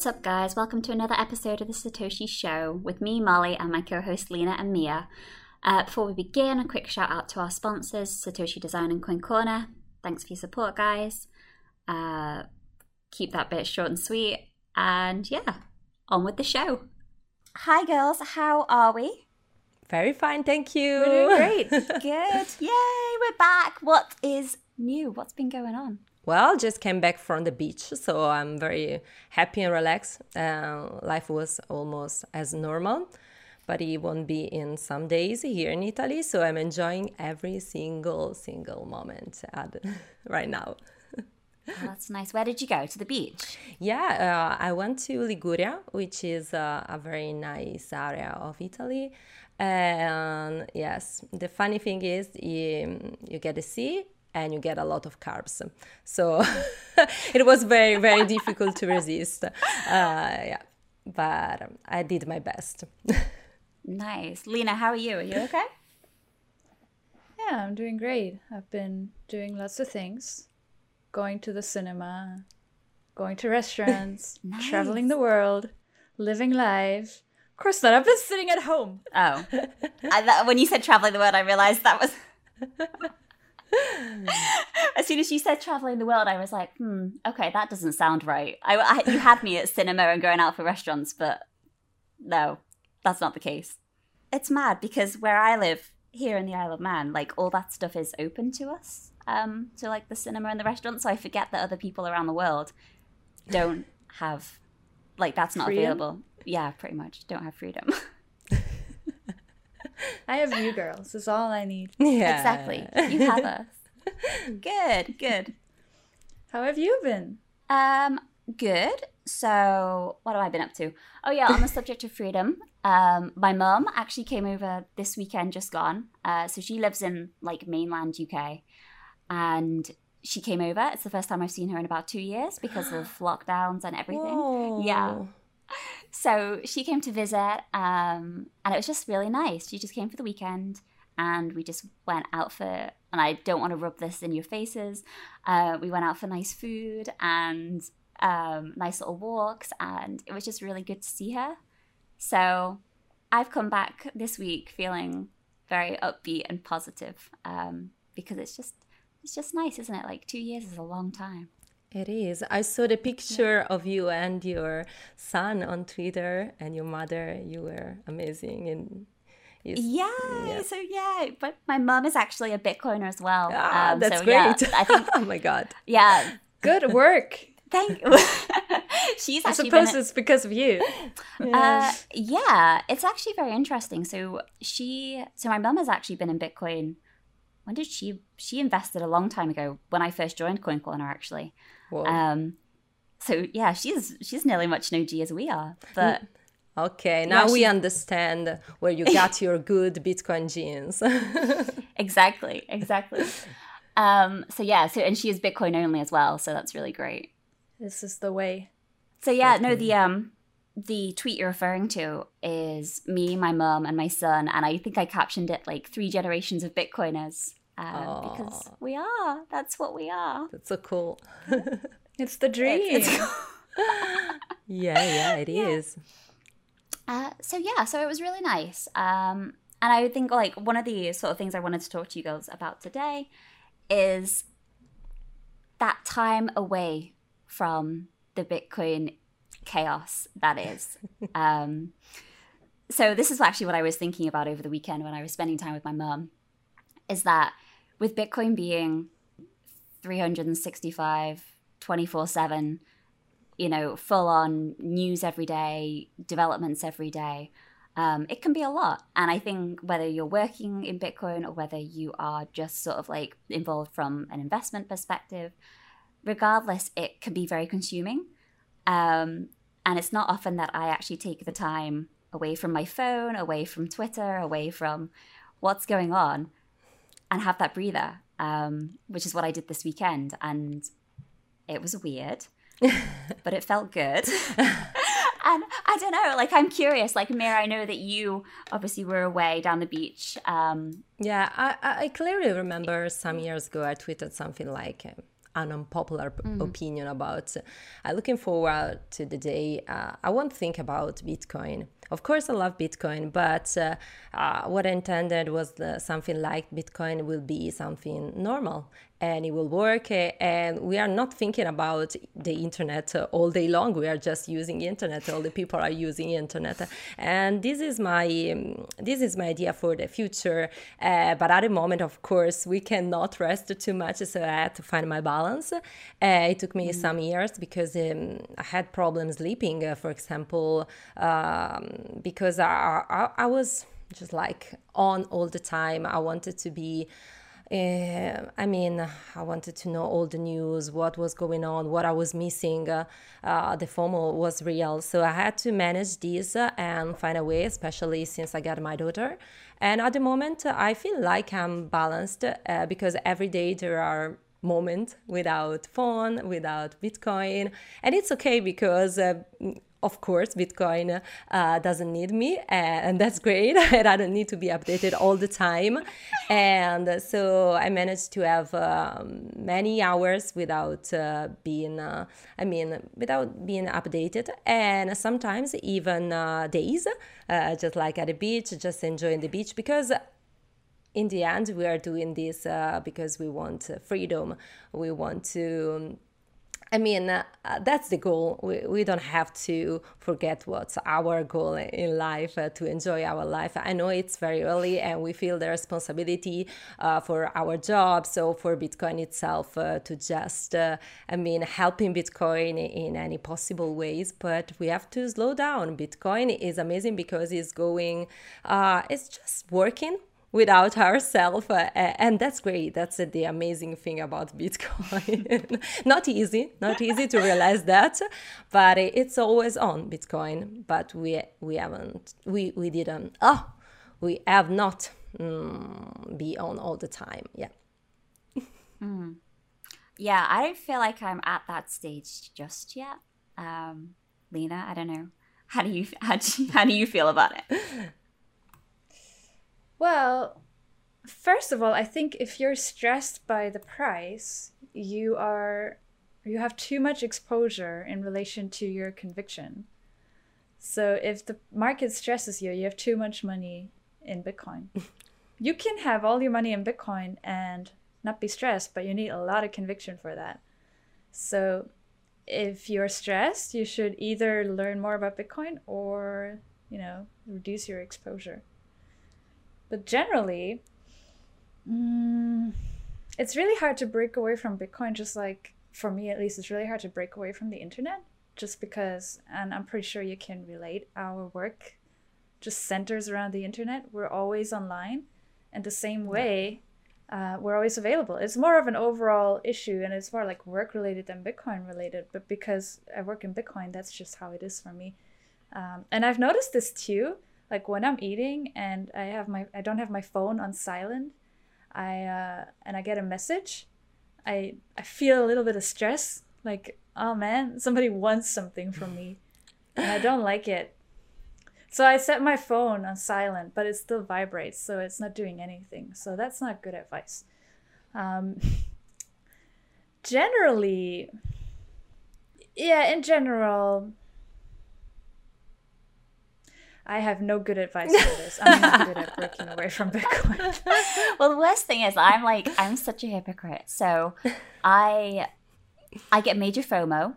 What's up, guys? Welcome to another episode of the Satoshi Show with me, Molly, and my co host Lena and Mia. Uh, before we begin, a quick shout out to our sponsors, Satoshi Design and CoinCorner. Thanks for your support, guys. Uh, keep that bit short and sweet. And yeah, on with the show. Hi, girls. How are we? Very fine, thank you. We're doing great. Good. Yay, we're back. What is new? What's been going on? Well, just came back from the beach, so I'm very happy and relaxed. Uh, life was almost as normal, but it won't be in some days here in Italy. So I'm enjoying every single single moment at, right now. Oh, that's nice. Where did you go? To the beach? Yeah, uh, I went to Liguria, which is uh, a very nice area of Italy. And yes, the funny thing is, you, you get the sea and you get a lot of carbs. So it was very, very difficult to resist. Uh, yeah, but I did my best. nice. Lena, how are you? Are you okay? Yeah, I'm doing great. I've been doing lots of things going to the cinema, going to restaurants, nice. traveling the world, living life. Of course not. I've been sitting at home. Oh. I, that, when you said traveling the world, I realized that was. as soon as you said traveling the world, I was like, hmm, okay, that doesn't sound right. I, I, you had me at cinema and going out for restaurants, but no, that's not the case. It's mad because where I live here in the Isle of Man, like all that stuff is open to us, um, to like the cinema and the restaurants. So I forget that other people around the world don't have, like, that's not freedom? available. Yeah, pretty much. Don't have freedom. I have you girls. Is all I need. Yeah. Exactly. You have us. good, good. How have you been? Um, good. So, what have I been up to? Oh yeah, on the subject of freedom, um, my mum actually came over this weekend, just gone. Uh, so she lives in like mainland UK, and she came over. It's the first time I've seen her in about two years because of lockdowns and everything. Whoa. Yeah so she came to visit, um, and it was just really nice. She just came for the weekend, and we just went out for. And I don't want to rub this in your faces. Uh, we went out for nice food and um, nice little walks, and it was just really good to see her. So I've come back this week feeling very upbeat and positive um, because it's just it's just nice, isn't it? Like two years is a long time. It is. I saw the picture of you and your son on Twitter and your mother. You were amazing and yeah, yeah, so yeah, but my mom is actually a Bitcoiner as well. Ah, um, that's so, great. Yeah, I think, oh my god. Yeah. Good work. Thank you. She's I suppose it's because of you. Uh, yeah, it's actually very interesting. So she, so my mom has actually been in Bitcoin. When did she? She invested a long time ago when I first joined CoinCorner, actually. Um, so yeah, she's she's nearly much no G as we are, but. Okay, now yeah, we understand where you got your good Bitcoin genes. exactly, exactly. Um, so yeah, so and she is Bitcoin only as well, so that's really great. This is the way. So yeah, no, the um the tweet you're referring to is me, my mom, and my son, and I think I captioned it like three generations of Bitcoiners uh, because we are. That's what we are. That's so cool. it's the dream. It's, it's yeah, yeah, it yeah. is. Uh, so yeah, so it was really nice. Um, and I think like one of the sort of things I wanted to talk to you girls about today is that time away from the Bitcoin chaos that is. um, so this is actually what I was thinking about over the weekend when I was spending time with my mum. Is that with Bitcoin being 365, 24 7, you know, full on news every day, developments every day, um, it can be a lot. And I think whether you're working in Bitcoin or whether you are just sort of like involved from an investment perspective, regardless, it can be very consuming. Um, and it's not often that I actually take the time away from my phone, away from Twitter, away from what's going on and have that breather, um, which is what I did this weekend. And it was weird, but it felt good. and I don't know, like I'm curious. Like Mira, I know that you obviously were away down the beach. Um, yeah, I, I clearly remember some years ago I tweeted something like, an unpopular mm-hmm. opinion about. I'm looking forward to the day uh, I won't think about Bitcoin. Of course, I love Bitcoin, but uh, uh, what I intended was something like Bitcoin will be something normal and it will work. And we are not thinking about the internet all day long. We are just using internet. All the people are using internet, and this is my um, this is my idea for the future. Uh, but at the moment, of course, we cannot rest too much, so I had to find my balance. Uh, it took me mm-hmm. some years because um, I had problems sleeping, uh, for example, um, because I, I, I was just like on all the time. I wanted to be uh, I mean, I wanted to know all the news, what was going on, what I was missing. Uh, uh, the FOMO was real. So I had to manage this and find a way, especially since I got my daughter. And at the moment, I feel like I'm balanced uh, because every day there are moments without phone, without Bitcoin. And it's okay because uh, of course, Bitcoin uh, doesn't need me, and that's great. and I don't need to be updated all the time. And so I managed to have um, many hours without uh, being, uh, I mean, without being updated, and sometimes even uh, days, uh, just like at the beach, just enjoying the beach because in the end we are doing this uh, because we want freedom we want to I mean, uh, that's the goal. We, we don't have to forget what's our goal in life uh, to enjoy our life. I know it's very early and we feel the responsibility uh, for our job. So, for Bitcoin itself, uh, to just, uh, I mean, helping Bitcoin in any possible ways. But we have to slow down. Bitcoin is amazing because it's going, uh, it's just working without ourselves uh, and that's great. That's uh, the amazing thing about bitcoin. Not easy not easy to realize that but it's always on bitcoin but we we haven't we we didn't oh we have not mm, be on all the time yeah. Mm. yeah i don't feel like i'm at that stage just yet. Um lena i don't know. How do you how do you, how do you feel about it Well, first of all, I think if you're stressed by the price, you are you have too much exposure in relation to your conviction. So if the market stresses you, you have too much money in Bitcoin. you can have all your money in Bitcoin and not be stressed, but you need a lot of conviction for that. So if you're stressed, you should either learn more about Bitcoin or, you know, reduce your exposure. But generally, mm, it's really hard to break away from Bitcoin, just like for me at least, it's really hard to break away from the internet just because, and I'm pretty sure you can relate, our work just centers around the internet. We're always online, and the same way, uh, we're always available. It's more of an overall issue, and it's more like work related than Bitcoin related. But because I work in Bitcoin, that's just how it is for me. Um, and I've noticed this too like when i'm eating and i have my i don't have my phone on silent i uh and i get a message i i feel a little bit of stress like oh man somebody wants something from me and i don't like it. So i set my phone on silent but it still vibrates so it's not doing anything. So that's not good advice. Um generally yeah in general I have no good advice for this. I'm not good at breaking away from Bitcoin. well, the worst thing is I'm like I'm such a hypocrite. So I I get major FOMO,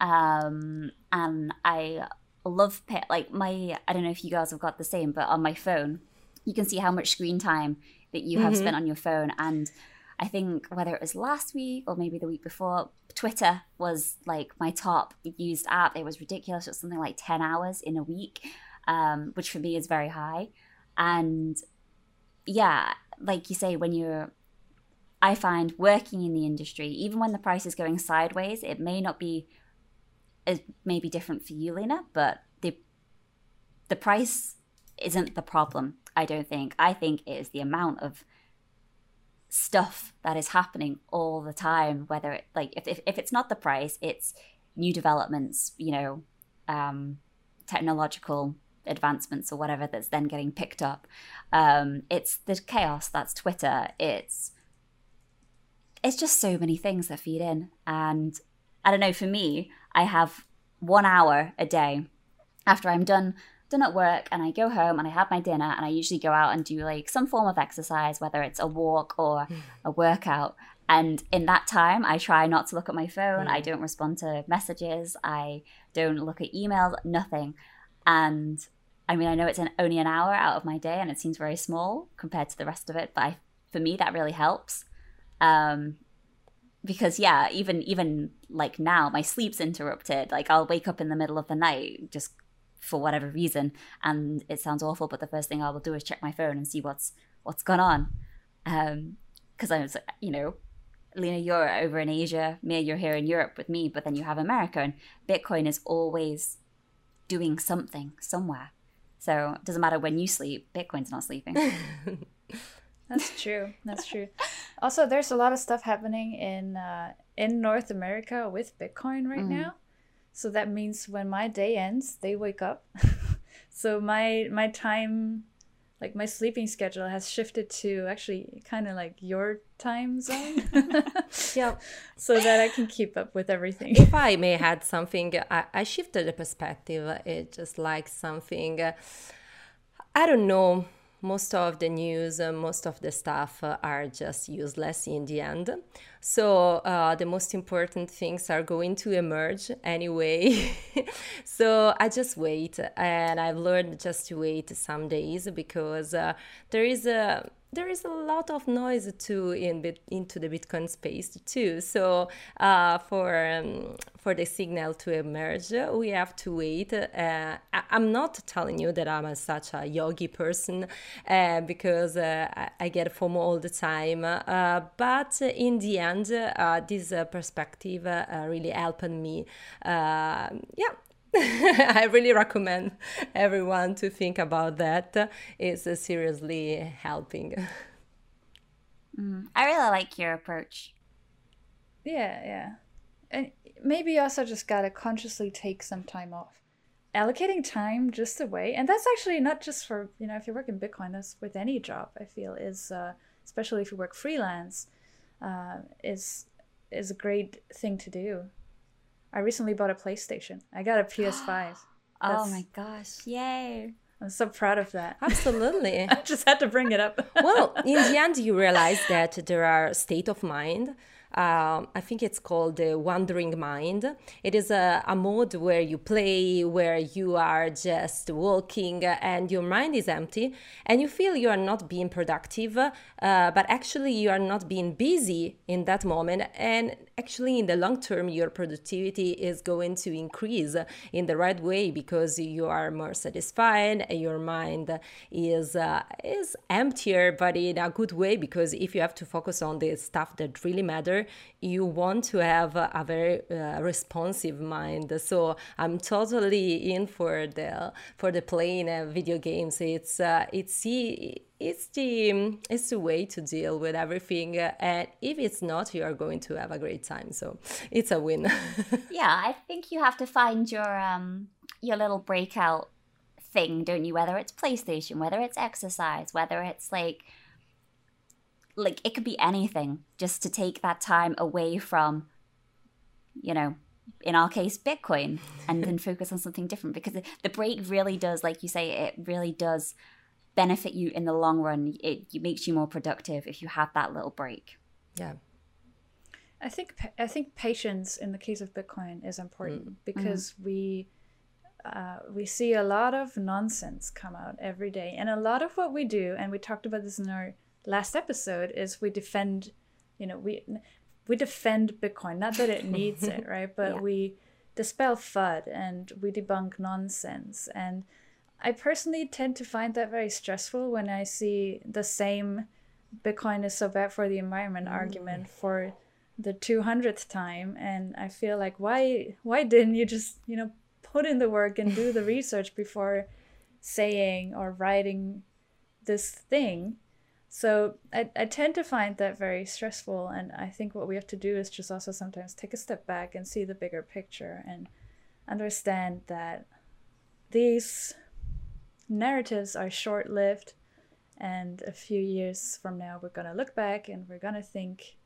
um, and I love like my I don't know if you guys have got the same, but on my phone you can see how much screen time that you have mm-hmm. spent on your phone and. I think whether it was last week or maybe the week before, Twitter was like my top used app. It was ridiculous. It was something like 10 hours in a week um, which for me is very high. And yeah, like you say, when you're, I find working in the industry, even when the price is going sideways, it may not be, it may be different for you, Lena, but the, the price isn't the problem. I don't think. I think it is the amount of stuff that is happening all the time. Whether it like if if, if it's not the price, it's new developments. You know, um, technological advancements or whatever that's then getting picked up. Um, it's the chaos that's Twitter. It's it's just so many things that feed in. And I don't know, for me, I have one hour a day after I'm done done at work and I go home and I have my dinner and I usually go out and do like some form of exercise, whether it's a walk or a workout. And in that time, I try not to look at my phone. I don't respond to messages. I don't look at emails, nothing. And I mean, I know it's an, only an hour out of my day and it seems very small compared to the rest of it, but I, for me, that really helps. Um, because yeah, even even like now, my sleep's interrupted. Like I'll wake up in the middle of the night just for whatever reason, and it sounds awful. But the first thing I will do is check my phone and see what's what's gone on. Because um, I was, you know, Lena, you're over in Asia, Mia, you're here in Europe with me, but then you have America, and Bitcoin is always doing something somewhere. So it doesn't matter when you sleep, Bitcoin's not sleeping. That's true. That's true. Also, there's a lot of stuff happening in uh, in North America with Bitcoin right mm. now. So that means when my day ends, they wake up. so my my time like my sleeping schedule has shifted to actually kind of like your time zone. yep. So that I can keep up with everything. If I may add something, I, I shifted the perspective. It's just like something, uh, I don't know, most of the news, uh, most of the stuff uh, are just useless in the end. So uh, the most important things are going to emerge anyway. so I just wait, and I've learned just to wait some days because uh, there is a there is a lot of noise too in bit, into the Bitcoin space too. So uh, for um, for the signal to emerge, we have to wait. Uh, I, am not telling you that I'm a, such a yogi person uh, because uh, I, I, get FOMO all the time. Uh, but in the end, uh, this perspective really helped me. yeah, I really recommend everyone to think about that. It's uh, seriously helping. Mm, I really like your approach. Yeah, yeah. And maybe also just gotta consciously take some time off. Allocating time just away, and that's actually not just for, you know, if you work in Bitcoin, that's with any job, I feel, is, uh, especially if you work freelance, uh, is is a great thing to do I recently bought a PlayStation. I got a PS5. oh my gosh. Yay. I'm so proud of that. Absolutely. I just had to bring it up. well, in the end, you realize that there are state of mind um, I think it's called the Wandering Mind. It is a, a mode where you play, where you are just walking and your mind is empty and you feel you are not being productive, uh, but actually you are not being busy in that moment. And actually, in the long term, your productivity is going to increase in the right way because you are more satisfied, your mind is, uh, is emptier, but in a good way because if you have to focus on the stuff that really matter, you want to have a, very uh, responsive mind. So I'm totally in for the for the playing uh, video games. It's uh, it's it's the it's the way to deal with everything and if it's not you are going to have a great time so it's a win. Yeah i think you have to find your um your little breakout thing don't you? Whether it's playstation whether it's exercise whether it's like like it could be anything just to take that time away from you know in our case bitcoin and then focus on something different because the break really does like you say it really does benefit you in the long run it, it makes you more productive if you have that little break yeah i think i think patience in the case of bitcoin is important mm. because mm. we uh, we see a lot of nonsense come out every day and a lot of what we do and we talked about this in our last episode is we defend, you know, we we defend Bitcoin. Not that it needs it, right? But yeah. we dispel FUD and we debunk nonsense. And I personally tend to find that very stressful when I see the same Bitcoin is so bad for the environment mm. argument for the 200th time and I feel like why why didn't you just, you know, put in the work and do the research before saying or writing this thing so I, I tend to find that very stressful. And I think what we have to do is just also sometimes take a step back and see the bigger picture and understand that these narratives are short lived. And a few years from now, we're going to look back and we're going to think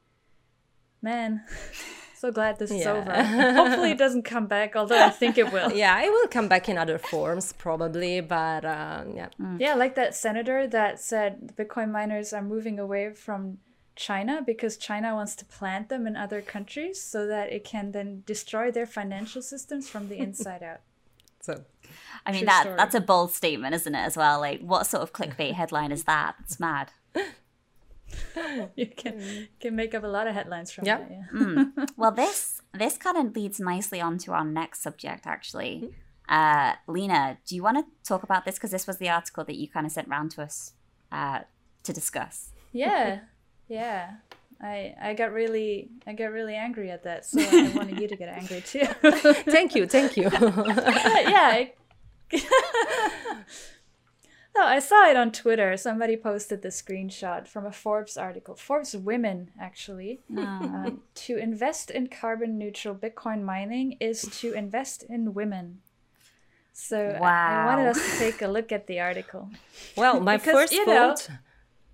man, so glad this is over. Hopefully, it doesn't come back, although I think it will. yeah, it will come back in other forms probably, but uh, yeah. Mm. Yeah, like that senator that said Bitcoin miners are moving away from China because China wants to plant them in other countries so that it can then destroy their financial systems from the inside out. So I mean that that's a bold statement, isn't it, as well? Like what sort of clickbait headline is that? It's mad. you can can make up a lot of headlines from yep. that. Yeah. Mm. Well, this this kind of leads nicely on to our next subject, actually. Uh, Lena, do you want to talk about this because this was the article that you kind of sent round to us uh, to discuss? Yeah, yeah. I I got really I got really angry at that, so I wanted you to get angry too. thank you, thank you. yeah. I, no, I saw it on Twitter. Somebody posted the screenshot from a Forbes article. Forbes women, actually. Um, to invest in carbon neutral Bitcoin mining is to invest in women. So wow. I, I wanted us to take a look at the article. Well, my Because, first you know- thought.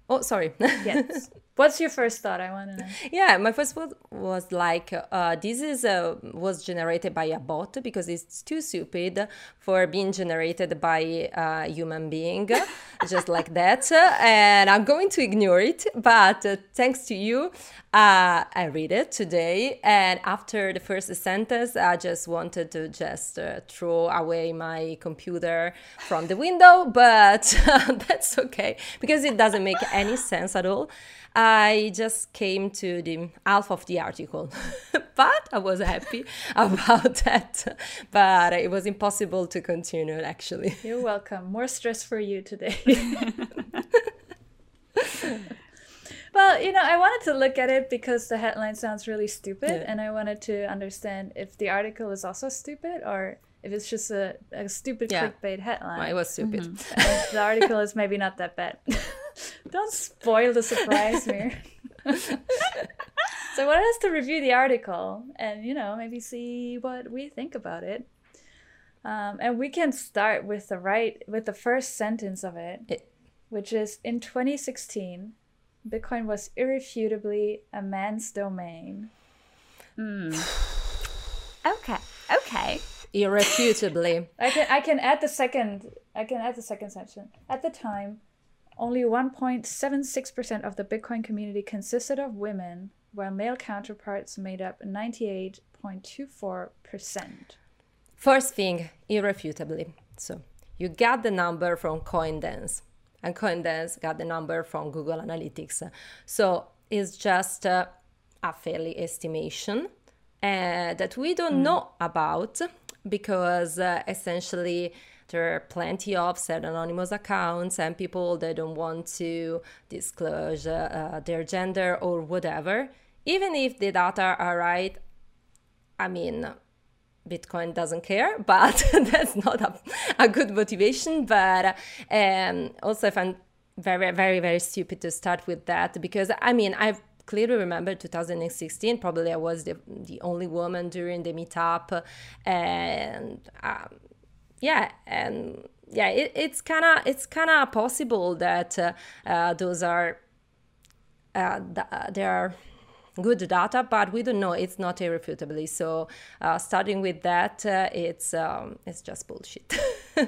Oh, sorry. Yes. What's your first thought? I want to know. yeah, my first thought was like, uh, this is uh, was generated by a bot because it's too stupid for being generated by a human being, just like that. And I'm going to ignore it. But uh, thanks to you, uh, I read it today. And after the first sentence, I just wanted to just uh, throw away my computer from the window. But that's okay because it doesn't make any sense at all. I just came to the half of the article, but I was happy about that. But it was impossible to continue actually. You're welcome. More stress for you today. well, you know, I wanted to look at it because the headline sounds really stupid, Yeah. and I wanted to understand if the article is also stupid or if it's just a, a stupid Yeah. clickbait headline. Well, it was stupid. And the article is maybe not that bad. Don't spoil the surprise, Mir. so I wanted us to review the article and you know maybe see what we think about it. Um, and we can start with the right with the first sentence of it, It- which is in 2016, Bitcoin was irrefutably a man's domain. Okay, okay. Irrefutably. I can I can add the second I can add the second sentence. At the time, only 1.76% of the Bitcoin community consisted of women, while male counterparts made up 98.24%. First thing, irrefutably. So you got the number from CoinDance, and CoinDance got the number from Google Analytics. So it's just uh, a fairly estimation uh, that we don't know about because uh, essentially there are plenty of said anonymous accounts and people that don't want to disclose uh, uh, their gender or whatever. Even if the data are right, I mean, Bitcoin doesn't care, but that's not a, a good motivation. But um, also, I find very, very, very stupid to start with that because I mean, I clearly remember 2016. Probably I was the, the only woman during the meetup, and um, yeah, and yeah, it, it's kind of it's kind of possible that uh, uh, those are uh, th- there are good data, but we don't know. It's not irrefutably. So uh, starting with that, uh, it's um, it's just bullshit.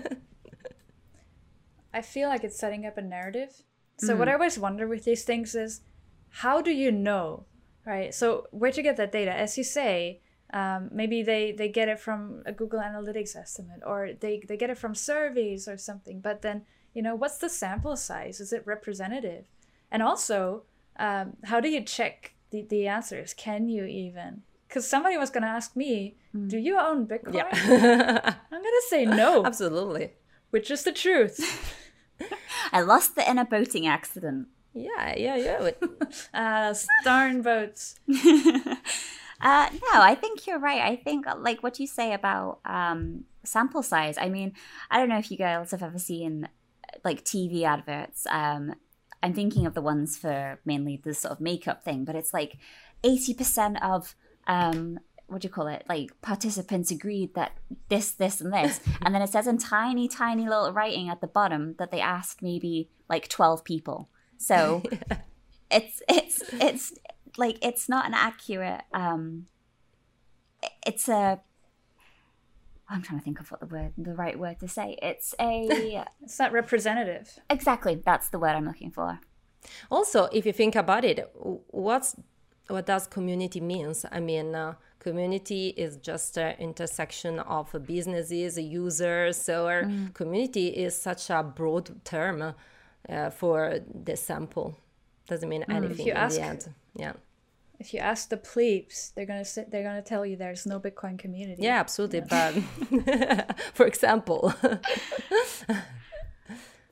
I feel like it's setting up a narrative. So what I always wonder with these things is, how do you know, right? So where to get that data? As you say, um, maybe they they get it from a Google Analytics estimate, or they they get it from surveys or something. But then you know, what's the sample size? Is it representative? And also, um, how do you check the the answers? Can you even? Because somebody was going to ask me, do you own Bitcoin? yeah, I'm going to say no, absolutely. which is the truth. I lost the in a boating accident. Yeah, yeah, yeah. Uh, darn boats. Uh, no, I think you're right. I think like what you say about um, sample size. I mean, I don't know if you girls have ever seen like TV adverts. Um, I'm thinking of the ones for mainly the sort of makeup thing, but it's like 80% of um, what do you call it? Like participants agreed that this, this, and this, and then it says in tiny, tiny little writing at the bottom that they asked maybe like 12 people. So it's it's it's like it's not an accurate. um It's a. I'm trying to think of what the word, the right word to say. It's a. it's not representative. Exactly, that's the word I'm looking for. Also, if you think about it, what's what does community means? I mean, uh, community is just an intersection of businesses, users. So our mm. community is such a broad term uh, for the sample. Doesn't mean mm. anything in ask, the end. Yeah. If you ask the plebes, they're gonna sit, they're gonna tell you there's no Bitcoin community. Yeah, absolutely. But for example.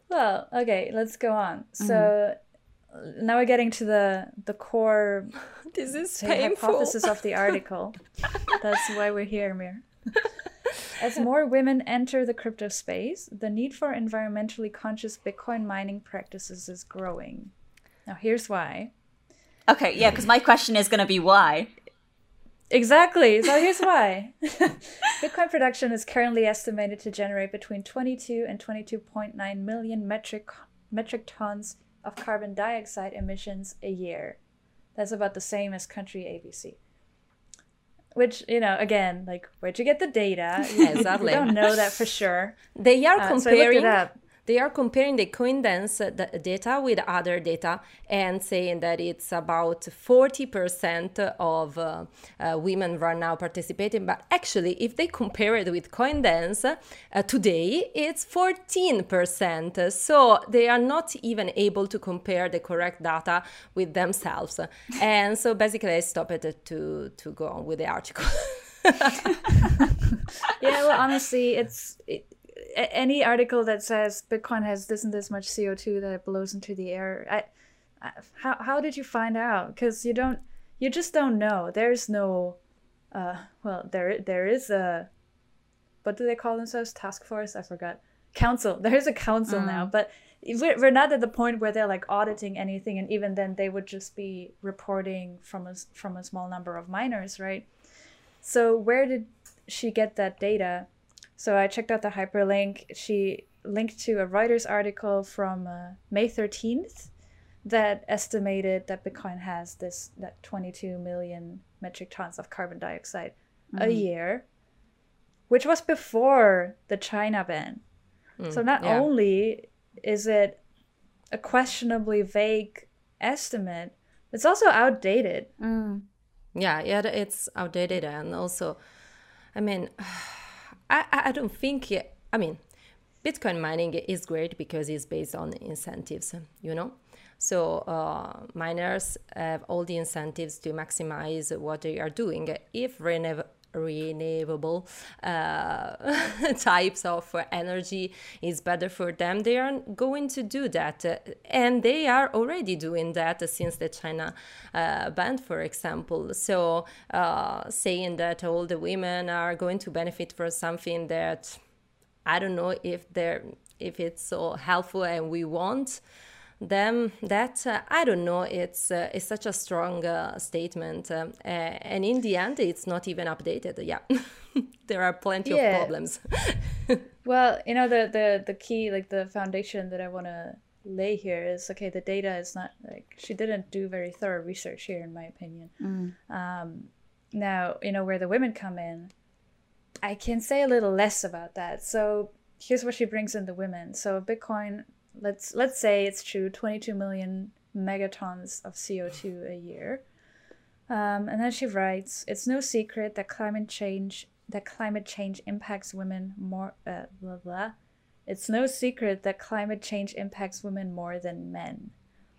well, okay, let's go on. So now we're getting to the the core this is painful. hypothesis of the article that's why we're here mir as more women enter the crypto space the need for environmentally conscious bitcoin mining practices is growing now here's why okay yeah because my question is going to be why Exactly. So here's why. Bitcoin production is currently estimated to generate between 22 and 22.9 million metric metric tons of carbon dioxide emissions a year. That's about the same as country ABC. Which, you know, again, like, where'd you get the data? Yeah, exactly. we don't know that for sure. They are uh, comparing. So they are comparing the CoinDance data with other data and saying that it's about 40% of uh, uh, women right now participating. But actually, if they compare it with CoinDance, uh, today it's 14%. So they are not even able to compare the correct data with themselves. and so basically, I stopped it to, to go on with the article. yeah, well, honestly, it's. It, any article that says Bitcoin has this and this much CO2 that it blows into the air, I, I how how did you find out? Because you don't, you just don't know. There's no, uh, well, there there is a, what do they call themselves? Task force? I forgot. Council. There's a council mm. now, but we're, we're not at the point where they're like auditing anything, and even then they would just be reporting from a from a small number of miners, right? So where did she get that data? So I checked out the hyperlink. She linked to a Reuters article from uh, May 13th that estimated that Bitcoin has this that 22 million metric tons of carbon dioxide mm. a year, which was before the China ban. Mm, so not yeah. only is it a questionably vague estimate, it's also outdated. Mm. Yeah, yeah, it's outdated, and also, I mean. I, I don't think, I mean, Bitcoin mining is great because it's based on incentives, you know? So uh, miners have all the incentives to maximize what they are doing. If renewable renewable uh, types of energy is better for them, they are going to do that. And they are already doing that since the China uh, ban, for example. So uh, saying that all the women are going to benefit from something that I don't know if they're if it's so helpful and we want them that uh, i don't know it's uh, it's such a strong uh, statement uh, and in the end it's not even updated. Yeah. There are plenty yeah. of problems. Well you know the the the key like the foundation that i want to lay here is okay the data is not like she didn't do very thorough research here in my opinion. Mm. um, now you know where the women come in i can say a little less about that. So here's where she brings in the women. So bitcoin let's let's say it's true 22 million megatons of CO2 a year. Um, and then she writes, "It's no secret that climate change that climate change impacts women more uh, blah blah. It's no secret that climate change impacts women more than men,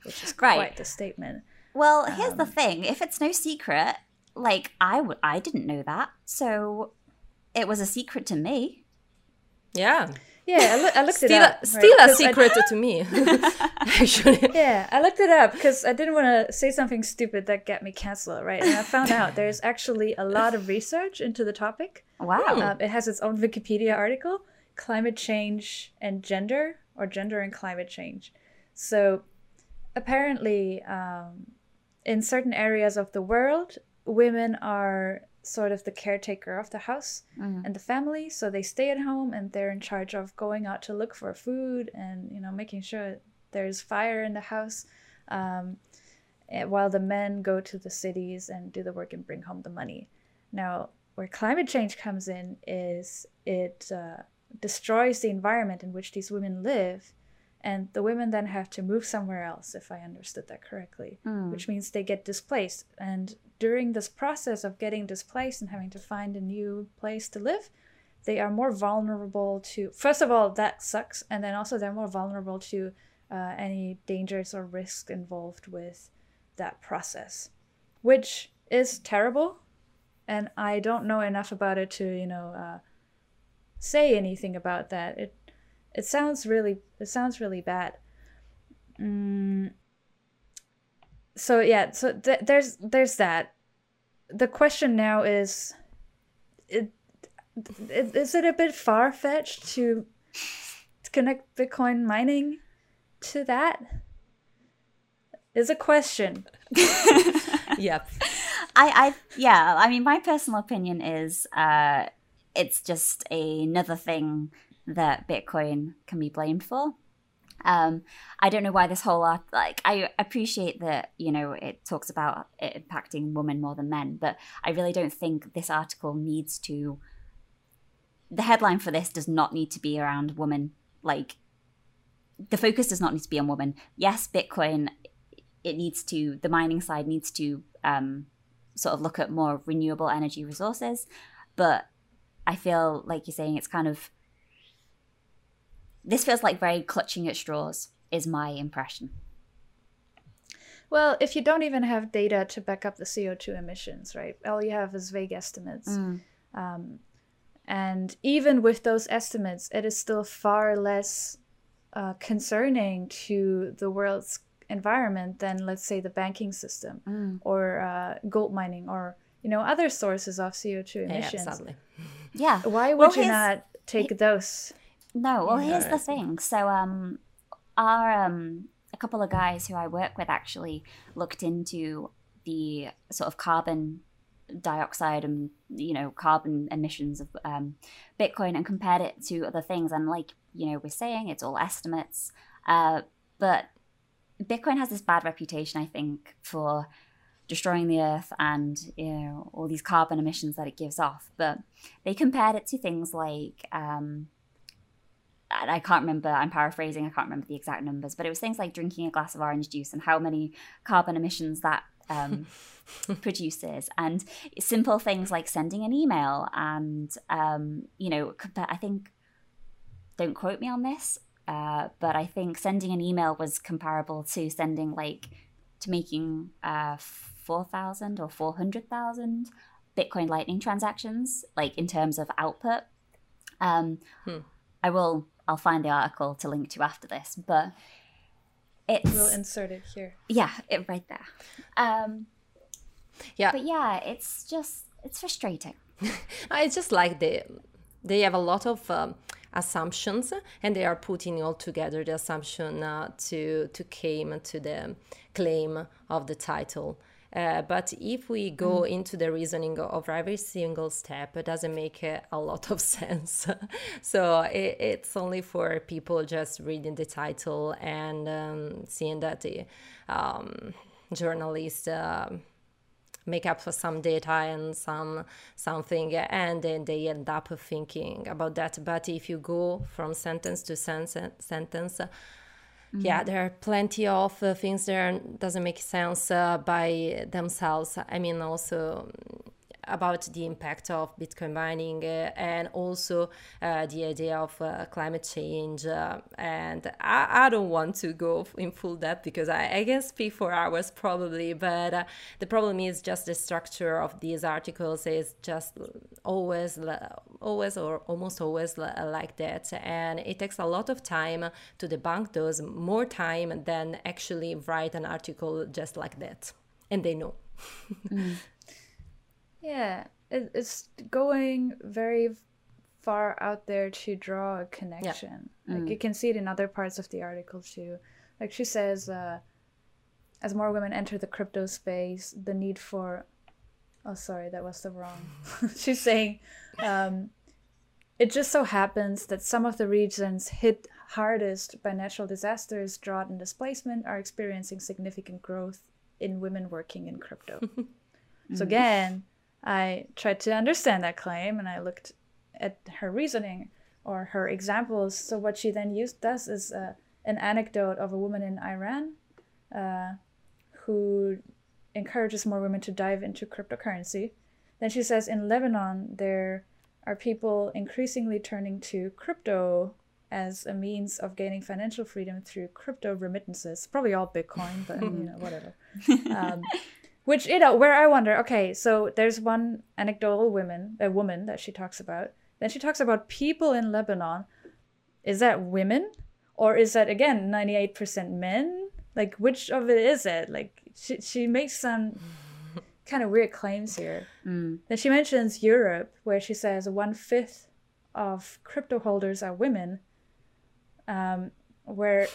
which is right. quite the statement." Well, here's um, the thing: if it's no secret, like I w- I didn't know that, so it was a secret to me. Yeah. Yeah, I, lo- I looked it up. A, still right? a secret I, to me, actually. Yeah, I looked it up because I didn't want to say something stupid that got me canceled, right? And I found out there's actually a lot of research into the topic. Wow. Um, it has its own Wikipedia article, Climate Change and Gender, or Gender and Climate Change. So apparently, um, in certain areas of the world, women are sort of the caretaker of the house mm-hmm. and the family so they stay at home and they're in charge of going out to look for food and you know making sure there's fire in the house um, eh, while the men go to the cities and do the work and bring home the money. Now, where climate change comes in is it uh, destroys the environment in which these women live and the women then have to move somewhere else if i understood that correctly Mm. which means they get displaced. And during this process of getting displaced and having to find a new place to live they are more vulnerable to first of all that sucks. And then also they're more vulnerable to uh, any dangers or risks involved with that process which is terrible. And i don't know enough about it to you know uh, say anything about that. It it sounds really it sounds really bad mm. so yeah so th- there's there's that the question now is it, it is it a bit far-fetched to connect bitcoin mining to that is a question yep. I, I, yeah. I mean, my personal opinion is, uh, it's just another thing that Bitcoin can be blamed for. Um, I don't know why this whole art, like, I appreciate that, you know, it talks about it impacting women more than men, but I really don't think this article needs to. The headline for this does not need to be around women. Like, the focus does not need to be on women. Yes, Bitcoin, it needs to, the mining side needs to um, sort of look at more renewable energy resources, but I feel like you're saying it's kind of this feels like very clutching at straws is my impression. well if you don't even have data to back up the co2 emissions right all you have is vague estimates Mm. um, and even with those estimates it is still far less uh, concerning to the world's environment than let's say the banking system Mm. or uh, gold mining or you know other sources of co2 Yeah, emissions sadly. Yeah. why would Well, you here's- not take those No, well here's the thing. So um our um a couple of guys who I work with actually looked into the sort of carbon dioxide and you know carbon emissions of um, Bitcoin and compared it to other things. And like you know we're saying, it's all estimates. Uh, but Bitcoin has this bad reputation, I think, for destroying the earth and you know all these carbon emissions that it gives off. But they compared it to things like um, and I can't remember, I'm paraphrasing, I can't remember the exact numbers, but it was things like drinking a glass of orange juice and how many carbon emissions that um, produces. And simple things like sending an email and, um, you know, I think, don't quote me on this, uh, but I think sending an email was comparable to sending like, to making uh, 4,000 or 400,000 Bitcoin Lightning transactions, like in terms of output. Um, Hmm. I will. I'll find the article to link to after this, but it's we'll insert it here yeah, it right there. Um, Yeah. but yeah, it's just it's frustrating. I just like the they have a lot of um, assumptions and they are putting all together the assumption uh, to to came to the claim of the title. Uh, but if we go into the reasoning of every single step, it doesn't make uh, a lot of sense. so it, it's only for people just reading the title and um, seeing that the um, journalist. um make up for some data and some something and then they end up thinking about that but if you go from sentence to sen- sentence yeah there are plenty of uh, things there doesn't make sense uh, by themselves. I mean also about the impact of bitcoin mining uh, and also uh, the idea of uh, climate change and I, I don't want to go in full depth because I, I can speak for hours probably but the problem is just the structure of these articles is just always always or almost always like that and it takes a lot of time to debunk those more time than actually write an article just like that and they know Yeah, it, it's going very far out there to draw a connection. Like you can see it in other parts of the article too. Like she says, uh, as more women enter the crypto space, the need for oh sorry, that was the wrong. She's saying um, it just so happens that some of the regions hit hardest by natural disasters, drought, and displacement are experiencing significant growth in women working in crypto. so again, I tried to understand that claim and I looked at her reasoning or her examples. So what she then used does is uh, an anecdote of a woman in Iran uh, who encourages more women to dive into cryptocurrency. Then she says in Lebanon there are people increasingly turning to crypto as a means of gaining financial freedom through crypto remittances. Probably all Bitcoin, but you know whatever. Um, which you know where I wonder. Okay, so there's one anecdotal woman, a woman that she talks about. Then she talks about people in Lebanon. Is that women, or is that again ninety eight percent men? Like which of it is it? Like she she makes some kind of weird claims here. Mm. Then she mentions Europe, where she says one fifth of crypto holders are women. Um, where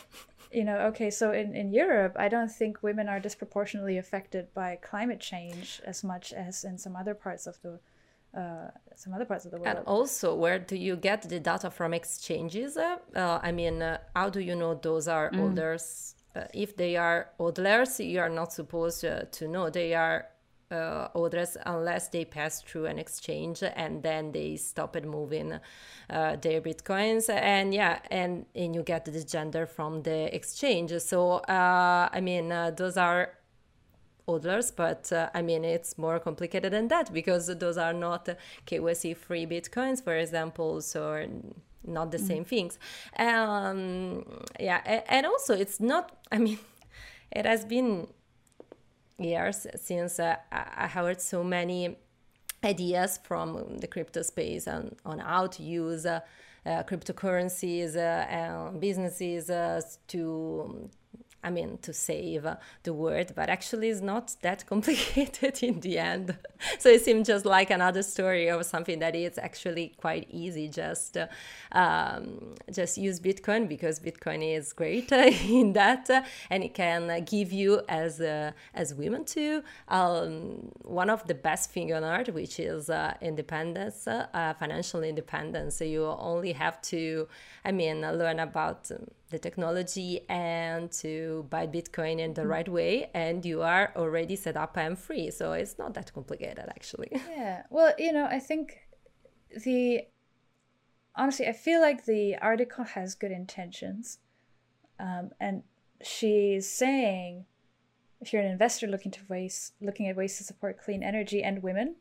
you know okay so in, in europe i don't think women are disproportionately affected by climate change as much as in some other parts of the uh, some other parts of the world And also, where do you get the data from exchanges? Uh, uh, I mean, uh, how do you know those are holders? Uh, if they are hodlers, you are not supposed uh, to know they are uh, hodlers unless they pass through an exchange and then they stop it moving uh, their bitcoins. And yeah, and, and you get the gender from the exchange. So, uh, I mean, uh, those are orders but uh, I mean, it's more complicated than that because those are not KYC free bitcoins, for example, so not the same things. Um, yeah, and also it's not, I mean, it has been years since uh, I heard so many ideas from the crypto space on, on how to use uh, uh, cryptocurrencies uh, and businesses uh, to I mean, to save the world, but actually it's not that complicated in the end. so it seems just like another story of something that is actually quite easy. Just, uh, um, just use Bitcoin because Bitcoin is great in that, and it can give you as uh, as women too um, one of the best thing on earth, which is uh, independence, uh, financial independence. So you only have to, I mean, learn about. Um, the technology and to buy Bitcoin in the right way, and you are already set up and free. So it's not that complicated, actually. Yeah. Well, you know, I think the honestly, I feel like the article has good intentions, um, and she's saying if you're an investor looking to ways looking at ways to support clean energy and women,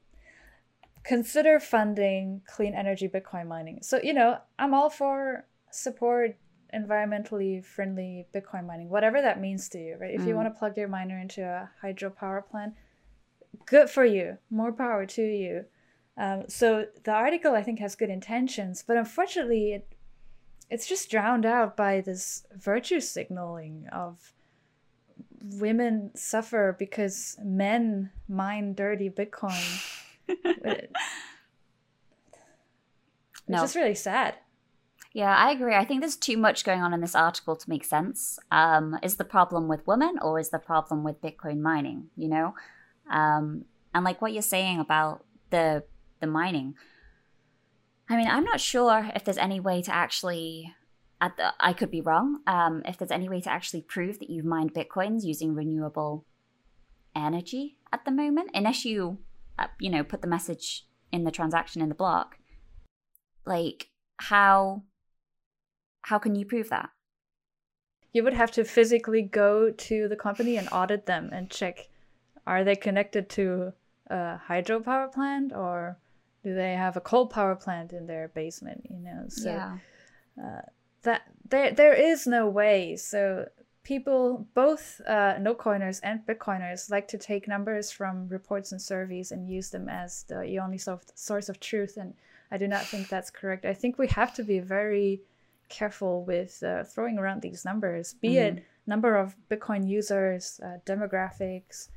consider funding clean energy Bitcoin mining. So you know, I'm all for support environmentally friendly Bitcoin mining, whatever that means to you, right? If you want to plug your miner into a hydropower plant, good for you. More power to you. Um, so the article I think has good intentions, but unfortunately, it it's just drowned out by this virtue signaling of women suffer because men mine dirty Bitcoin. it's No. just really sad. Yeah, I agree. I think there's too much going on in this article to make sense. Um, is the problem with women or is the problem with Bitcoin mining? You know, um, and like what you're saying about the the mining. I mean, I'm not sure if there's any way to actually. At the, I could be wrong. Um, if there's any way to actually prove that you've mined bitcoins using renewable energy at the moment, unless you, uh, you know, put the message in the transaction in the block. Like how how can you prove that? You would have to physically go to the company and audit them and check are they connected to a hydropower plant or do they have a coal power plant in their basement, you know? So yeah. that there there is no way. So people, both uh, no coiners and Bitcoiners, like to take numbers from reports and surveys and use them as the only source of truth. And I do not think that's correct. I think we have to be very careful with uh, throwing around these numbers, be it number of Bitcoin users, uh, demographics,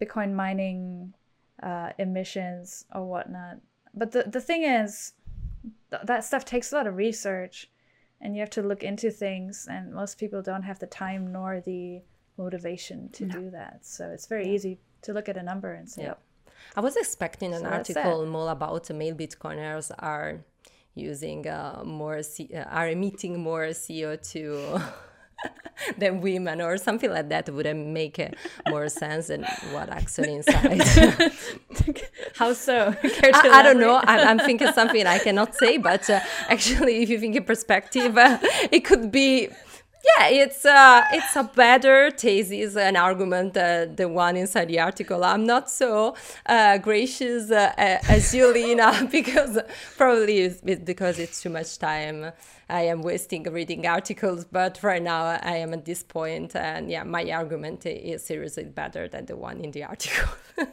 Bitcoin mining uh, emissions, or whatnot. But the, the thing is, th- that stuff takes a lot of research and you have to look into things, and most people don't have the time nor the motivation to do that. So it's very easy to look at a number and say, Yeah. I was expecting an So article more about the male Bitcoiners are using uh, more, C- uh, are emitting more CO2 than women or something like that would make uh, more sense than what actually inside. How so? I, I, don't know. I'm, I'm, thinking something I cannot say, but uh, actually, if you think in perspective, uh, it could be yeah, it's uh, it's a better thesis an argument uh, the one inside the article. I'm not so uh, gracious uh, as you, Lina, because probably it's because it's too much time I am wasting reading articles. But right now I am at this point, and yeah, my argument is seriously better than the one in the article.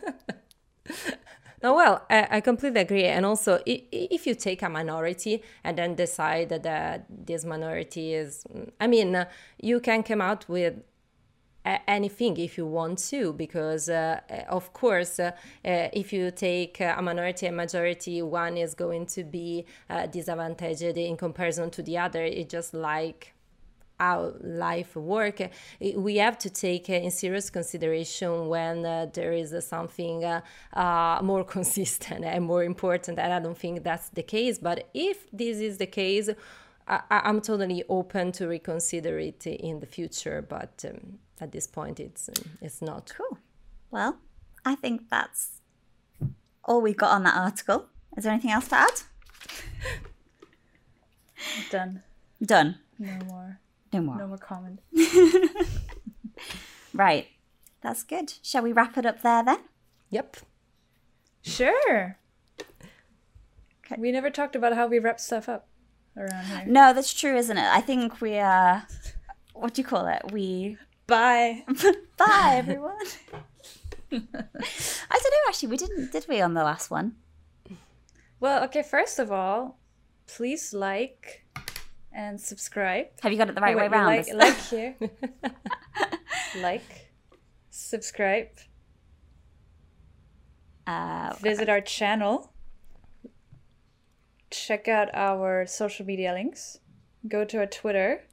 Oh, well, I, I, completely agree. And also, if you take a minority and then decide that this minority is, I mean, you can come out with anything if you want to because uh, of course uh, uh, if you take a minority and majority one is going to be uh, disadvantaged in comparison to the other it's just like how life work we have to take in serious consideration when uh, there is something uh, uh, more consistent and more important and i don't think that's the case. But if this is the case I, am totally open to reconsider it in the future but um, at this point it's um, it's not. Cool. Well i think that's all we got on that article. Is there anything else to add? Done. Done. No more no more. No more comment. right. That's good. Shall we wrap it up there then? Yep. Sure. Okay. We never talked about how we wrap stuff up around here. No, that's true, isn't it? I think we uh what do you call it? We bye. bye everyone. I don't know actually, we didn't did we on the last one? Well, okay, first of all, please like and subscribe. Have you got it the right way around? Like, like here. like, subscribe. Uh, Visit our channel. Check out our social media links. Go to our Twitter.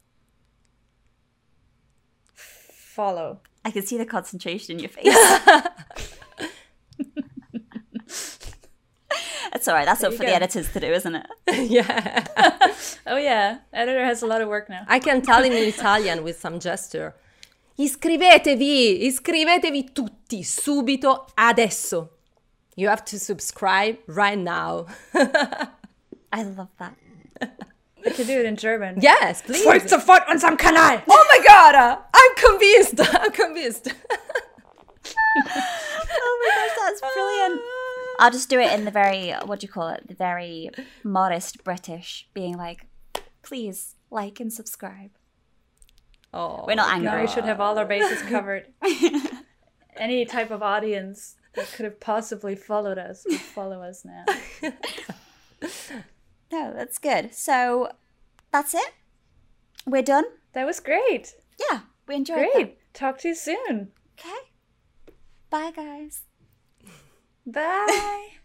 Follow. I can see the concentration in your face. That's all right. That's there up for go. the editors to do, isn't it? yeah. oh yeah, editor has a lot of work now. I can tell him in Italian with some gesture. Iscrivetevi, iscrivetevi tutti subito adesso. You have to subscribe right now. I love that. We can do it in German. Yes, please. Folgt sofort unserem Kanal. Oh my god, uh, I'm convinced. I'm convinced. oh my gosh, that's brilliant. Ah. I'll just do it in the very what do you call it? The very modest British, being like, please like and subscribe. Oh, we're not angry. No, we should have all our bases covered. Any type of audience that could have possibly followed us will follow us now. no, that's good. So that's it. We're done. That was great. Yeah, we enjoyed. It. Great. That. Talk to you soon. Okay. Bye, guys. Bye.